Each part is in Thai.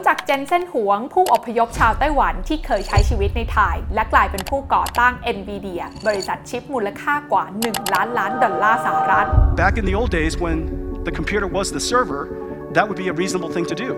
รู้จักเจนเซนหวง ผู้อพยพชาวไต้หวันที่เคยใช้ชีวิตในไทย และกลายเป็นผู้ก่อตั้ง NVIDIA บริษัทชิปมูลค่ากว่า 1 ล้านล้านดอลลาร์สหรัฐ Back in the old days when the computer was the server, that would be a reasonable thing to do.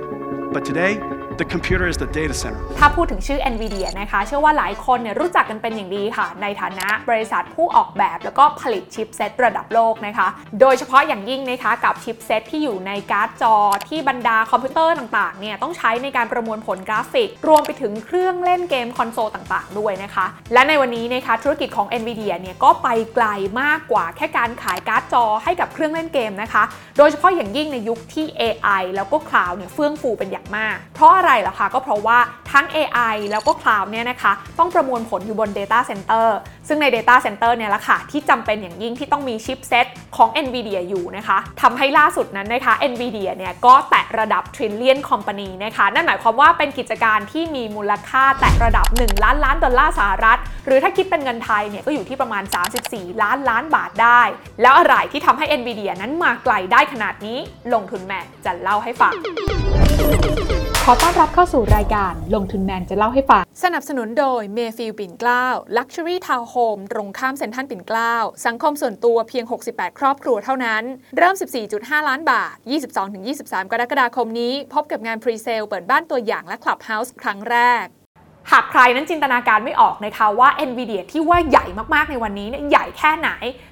But today, the computer is the data center. ถ้าพูดถึงชื่อ NVIDIA นะคะ เชื่อว่าหลายคนเนี่ยรู้จักกันเป็นอย่างดีค่ะ ในฐานะบริษัทผู้ออกแบบแล้วก็ผลิตชิปเซตระดับโลกนะคะ โดยเฉพาะอย่างยิ่งนะคะกับชิปเซตที่อยู่ในการ์ดจอที่บรรดาคอมพิวเตอร์ต่างๆ เนี่ยต้องใช้ในการประมวลผลกราฟิก รวมไปถึงเครื่องเล่นเกมคอนโซลต่างๆ ด้วยนะคะ และในวันนี้นะคะธุรกิจของ NVIDIA เนี่ยก็ไปไกลมากกว่าแค่การขายการ์ดจอให้กับเครื่องเล่นเกมนะคะ โดยเฉพาะอย่างยิ่งในยุคที่ AI แล้วก็ Cloud เนี่ยเฟื่องฟูเป็นอย่างมาก เพราะอะไรล่ะคะก็เพราะว่าทั้ง AI แล้วก็ Cloud เนี่ยนะคะต้องประมวลผลอยู่บน Data Center ซึ่งใน Data Center เนี่ยละค่ะที่จำเป็นอย่างยิ่งที่ต้องมีชิปเซตของ NVIDIA อยู่นะคะทำให้ล่าสุดนั้นนะคะ NVIDIA เนี่ยก็แตะระดับ Trillion Company นะคะนั่นหมายความว่าเป็นกิจการที่มีมูลค่าแตะระดับ 1 ล้านล้านดอลลาร์สหรัฐ หรือถ้าคิดเป็นเงินไทยเนี่ยก็อยู่ที่ประมาณ 34 ล้านล้านบาทได้ แล้วอะไรที่ทำให้ NVIDIA นั้นมาไกลได้ขนาดนี้ลงทุนแมนจะเล่าให้ฟัง ขอต้อนรับเข้าสู่รายการลงทุนแมนจะเล่าให้ฟัง สนับสนุนโดยเมฟิลปิ่นเกล้า Luxury Town Home ตรงข้ามเซ็นทรัลปิ่นเกล้า สังคมส่วนตัวเพียง 68 ครอบครัวเท่านั้น เริ่ม 14.5 ล้านบาท 22-23 กรกฎาคมนี้ พบกับงาน presale เปิดบ้านตัวอย่างและ clubhouse ครั้งแรก หากใครนั้นจินตนาการไม่ออกนะคะว่า NVIDIA ที่ว่าใหญ่มากๆในวันนี้เนี่ยใหญ่แค่ไหน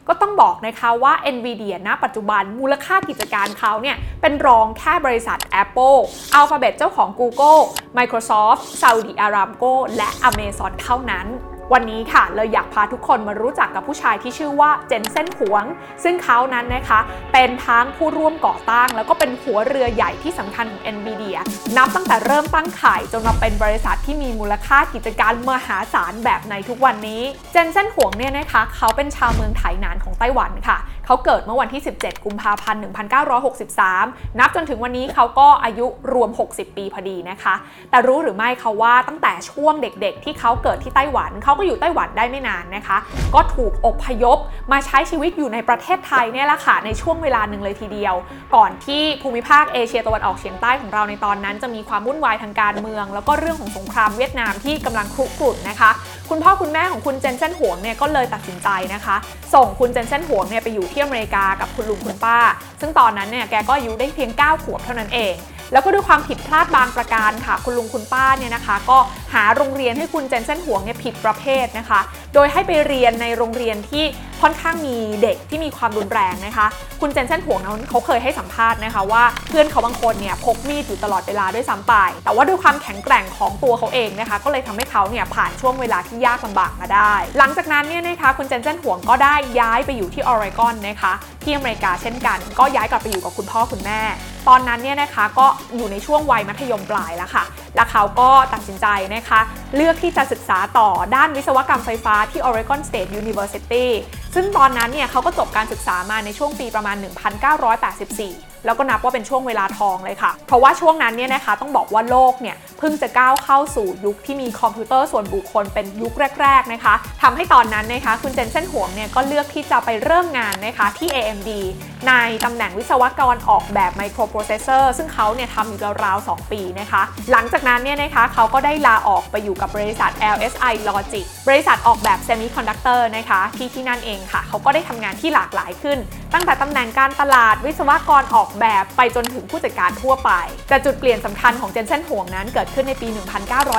ก็ต้องบอกนะคะว่า NVIDIA ณปัจจุบันมูลค่ากิจการเขาเนี่ยเป็นรองแค่บริษัท Apple Alphabet เจ้าของ Google Microsoft Saudi Aramco และ Amazon เท่านั้น วันนี้ค่ะเลยอยากพาทุกคนมารู้จักกับผู้ชายที่ชื่อว่าเจนเซนหวง ซึ่งเขานั้นนะคะ เป็นทั้งผู้ร่วมก่อตั้ง แล้วก็เป็นหัวเรือใหญ่ที่สำคัญของ NVIDIA นับตั้งแต่เริ่มตั้งขายจนมาเป็นบริษัทที่มีมูลค่ากิจการมหาศาลแบบในทุกวันนี้ เจนเซนหวงเนี่ยนะคะเขาเป็นชาวเมืองไถหนานของไต้หวันค่ะ เขาเกิดเมื่อวันที่ 17 กุมภาพันธ์ 1963 นับจนถึงวันนี้เขาก็อายุรวม 60 ปีพอดีนะคะ แต่รู้หรือไม่เขาว่าตั้งแต่ช่วงเด็กๆ ที่เขาเกิดที่ไต้หวันเขาก็อยู่ไต้หวันได้ไม่นานนะคะ ก็ถูกอพยพมาใช้ชีวิตอยู่ในประเทศไทยเนี่ยแหละค่ะในช่วงเวลาหนึ่งเลยทีเดียว ก่อนที่ภูมิภาคเอเชียตะวันออกเฉียงใต้ของเราในตอนนั้น จะมีความวุ่นวายทางการเมือง แล้วก็เรื่องของสงครามเวียดนามที่กำลังครุกรุ่นนะคะ คุณพ่อคุณแม่ของคุณเจนเซนหวงเนี่ยก็เลยตัดสินใจนะคะ ส่งคุณเจนเซนหวงเนี่ยไปอยู่ที่อเมริกากับคุณลุงคุณป้า ซึ่งตอนนั้นเนี่ยแกก็อายุได้เพียง 9 ขวบเท่านั้นเอง แล้วก็ด้วยความผิดพลาดบางประการค่ะ คุณลุงคุณป้าเนี่ยนะคะ ก็หาโรงเรียนให้คุณเจนเซนหวงเนี่ยผิดประเภทนะคะ โดยให้ไปเรียนในโรงเรียนที่ค่อนข้างมีเด็กที่มีความรุนแรงนะคะ คุณเจนเซนห่วงนั้นเขาเคยให้สัมภาษณ์นะคะว่าเพื่อนเขาบางคนเนี่ยพกมีดอยู่ตลอดเวลาด้วยซ้ำไป แต่ว่าด้วยความแข็งแกร่งของตัวเขาเองนะคะ ก็เลยทำให้เขาเนี่ยผ่านช่วงเวลาที่ยากลำบากมาได้ หลังจากนั้นเนี่ยนะคะคุณเจนเซนห่วงก็ได้ย้ายไปอยู่ที่ออริกอนนะคะที่อเมริกาเช่นกัน ก็ย้ายกลับไปอยู่กับคุณพ่อคุณแม่ ตอนนั้นเนี่ยนะคะก็อยู่ในช่วงวัยมัธยมปลายแล้วค่ะ แล้วเขาก็ตัดสินใจนะคะ เลือกที่จะศึกษาต่อด้านวิศวกรรมไฟฟ้าที่ Oregon State University ซึ่งตอนนั้นเนี่ยเขาก็จบการศึกษามาในช่วงปีประมาณ 1984แล้วก็นับว่าเป็นช่วงเวลาทองเลยค่ะ เพราะว่าช่วงนั้นเนี่ยนะคะต้องบอกว่าโลกเนี่ยเพิ่งจะก้าวเข้าสู่ยุคที่มีคอมพิวเตอร์ส่วนบุคคลเป็นยุคแรก ๆนะคะทำให้ตอนนั้นนะคะคุณเจนเซน หวงเนี่ยก็เลือกที่จะไปเริ่มงานนะคะที่ AMD ในตำแหน่งวิศวกรออกแบบไมโครโปรเซสเซอร์ซึ่งเขาเนี่ยทำอยู่ราวๆ2ปีนะคะ หลังจากนั้นเนี่ยนะคะเขาก็ได้ลาออกไปอยู่กับบริษัท LSI Logic บริษัทออกแบบเซมิคอนดักเตอร์นะคะที่ที่นั่นเองค่ะ เขาก็ได้ทำงานที่หลากหลายขึ้น ตั้งแต่ตำแหน่งการตลาดวิศวกรออกแบบไปจนถึงผู้จัดการทั่วไป แต่จุดเปลี่ยนสำคัญของเจนเซน หวงนั้นเกิดขึ้นในปี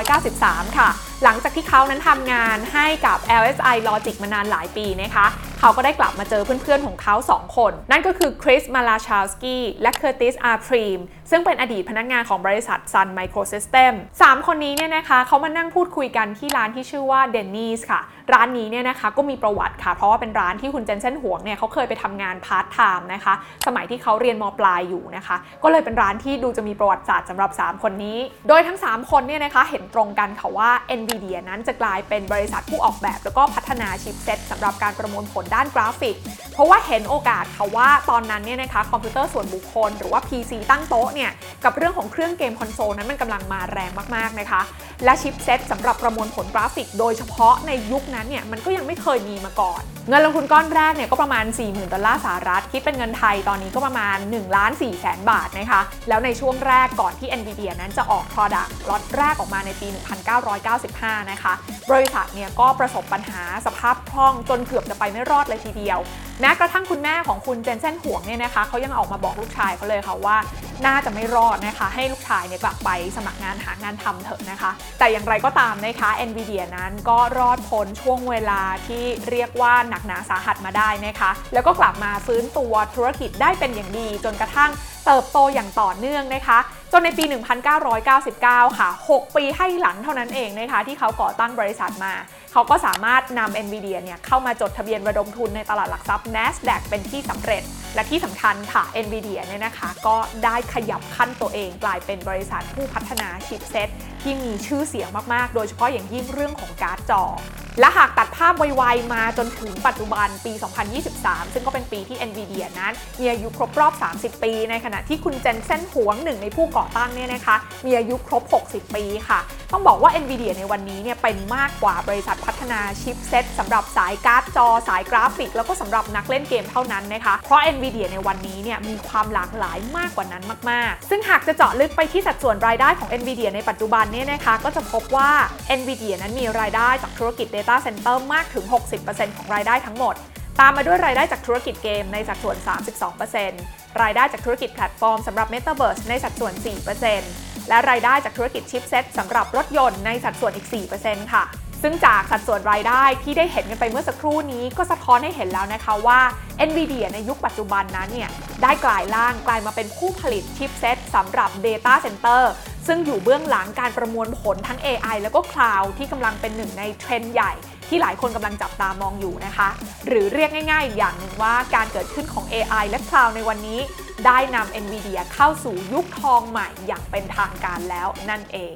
1993 ค่ะ หลังจากที่เขานั้นทำงานให้กับ LSI Logic มานานหลายปีนะคะเขาก็ได้กลับมาเจอเพื่อนๆของเขา 2 คน นั่นก็คือ Chris Malachowsky และ Curtis R. Priem ซึ่งเป็นอดีตพนักงานของบริษัท Sun Microsystems 3 คนนี้เนี่ยนะคะเขามานั่งพูดคุยกันที่ร้านที่ชื่อว่า Denny's ค่ะ ร้านนี้เนี่ยนะคะก็มีประวัติค่ะ เพราะว่าเป็นร้านที่คุณเจนเซนหวงเนี่ยเขาเคยไปทำงานพาร์ทไทม์นะคะ สมัยที่เขาเรียนมปลายอยู่นะคะ ก็เลยเป็นร้านที่ดูจะมีประวัติศาสตร์สำหรับ 3 คนนี้ โดยทั้ง 3 คนเนี่ยนะคะเห็นตรงกันค่ะว่า NVIDIA นั้นจะกลายเป็นบริษัทผู้ออกแบบ แล้วก็พัฒนาชิปเซตสำหรับการประมวลผลด้านกราฟิก เพราะว่าเห็นโอกาสค่ะว่าตอนนั้นเนี่ยนะคะคอมพิวเตอร์ส่วนบุคคล หรือว่า PC ตั้งโต๊ะเนี่ยกับเรื่องของเครื่องเกมคอนโซลนั้นมันกำลังมาแรงมากๆนะคะ และชิปเซตสำหรับประมวลผลกราฟิก โดยเฉพาะในยุคนั้นเนี่ยมันก็ยังไม่เคยมีมาก่อน เงินลงทุนก้อนแรกเนี่ยก็ประมาณ 40,000 ดอลลาร์สหรัฐ คิดเป็นเงินไทยตอนนี้ก็ประมาณ1ล้าน4แสนบาทนะคะแล้วในช่วงแรกก่อนที่ NVIDIA นั้นจะออก Product ล็อตแรกออกมาในปี 1995 นะคะบริษัทเนี่ยก็ประสบปัญหาสภาพคล่องจนเกือบจะไปไม่รอดเลยทีเดียวแม้กระทั่งคุณแม่ของคุณเจนเซนห่วงเนี่ยนะคะเขายังออกมาบอกลูกชายเขาเลยค่ะว่า น่าจะไม่รอดนะคะ ให้ลูกชายเนี่ยกลับไปสมัครงานหางานทำเถอะนะคะ แต่อย่างไรก็ตามนะคะ NVIDIA นั้นก็รอดพ้นช่วงเวลาที่เรียกว่าหนักหนาสาหัสมาได้นะคะ แล้วก็กลับมาฟื้นตัวธุรกิจได้เป็นอย่างดี จนกระทั่งเติบโตอย่างต่อเนื่องนะคะ จนในปี 1999 ค่ะ 6 ปีให้หลังเท่านั้นเองนะคะที่เขาก่อตั้งบริษัทมา เขาก็สามารถนำ NVIDIA เนี่ยเข้ามาจดทะเบียนระดมทุนในตลาดหลักทรัพย์ NASDAQ เป็นที่สำเร็จ และที่สำคัญค่ะ NVIDIA เนี่ยนะคะ ก็ได้ขยับขั้นตัวเองกลายเป็นบริษัทผู้พัฒนาชิปเซตที่มีชื่อเสียงมาก ๆ โดยเฉพาะอย่างยิ่งเรื่องของการ์ดจอและหากตัดภาพไวๆมาจนถึงปัจจุบันปี 2023 ซึ่งก็เป็นปีที่ NVIDIA นั้นมีอายุครบรอบ 30 ปี ในขณะที่คุณเจนเซนหวงหนึ่งในผู้กก่อตั้งเนี่ยนะคะ มีอายุครบ 60 ปีค่ะ ต้องบอกว่า NVIDIA ในวันนี้เนี่ยเป็นมากกว่าบริษัทพัฒนาชิปเซตสำหรับสายการ์ดจอ สายกราฟิก แล้วก็สำหรับนักเล่นเกมเท่านั้นนะคะ เพราะ NVIDIA ในวันนี้เนี่ยมีความหลากหลายมากกว่านั้นมาก ๆ ซึ่งหากจะเจาะลึกไปที่สัดส่วนรายได้ของ NVIDIA ในปัจจุบันเนี่ยนะคะก็จะพบว่า NVIDIA นั้นมีรายได้จากธุรกิจ Data Center มากถึง 60%ของรายได้ทั้งหมด ตามมาด้วยรายได้จากธุรกิจเกมในสัดส่วน 32%รายได้จากธุรกิจแพลตฟอร์มสำหรับ Metaverse ในสัดส่วน 4%และรายได้จากธุรกิจชิปเซ็ตสำหรับรถยนต์ในสัดส่วนอีก 4%ค่ะ ซึ่งจากสัดส่วนรายได้ที่ได้เห็นกันไปเมื่อสักครู่นี้ก็สะท้อนให้เห็นแล้วนะคะว่า NVIDIA ในยุคปัจจุบันนั้นเนี่ยได้กลายร่างกลายมาเป็นผู้ผลิตชิปเซ็ตสำหรับ Data Center ซึ่งอยู่เบื้องหลังการประมวลผลทั้ง AI แล้วก็ Cloud ที่กำลังเป็นหนึ่งในเทรนด์ใหญ่ ที่หลายคนกำลังจับตามองอยู่นะคะ หรือเรียกง่ายๆ อย่างหนึ่งว่าการเกิดขึ้นของ AI และ Cloud ในวันนี้ ได้นำ NVIDIA เข้าสู่ยุคทองใหม่อย่างเป็นทางการแล้วนั่นเอง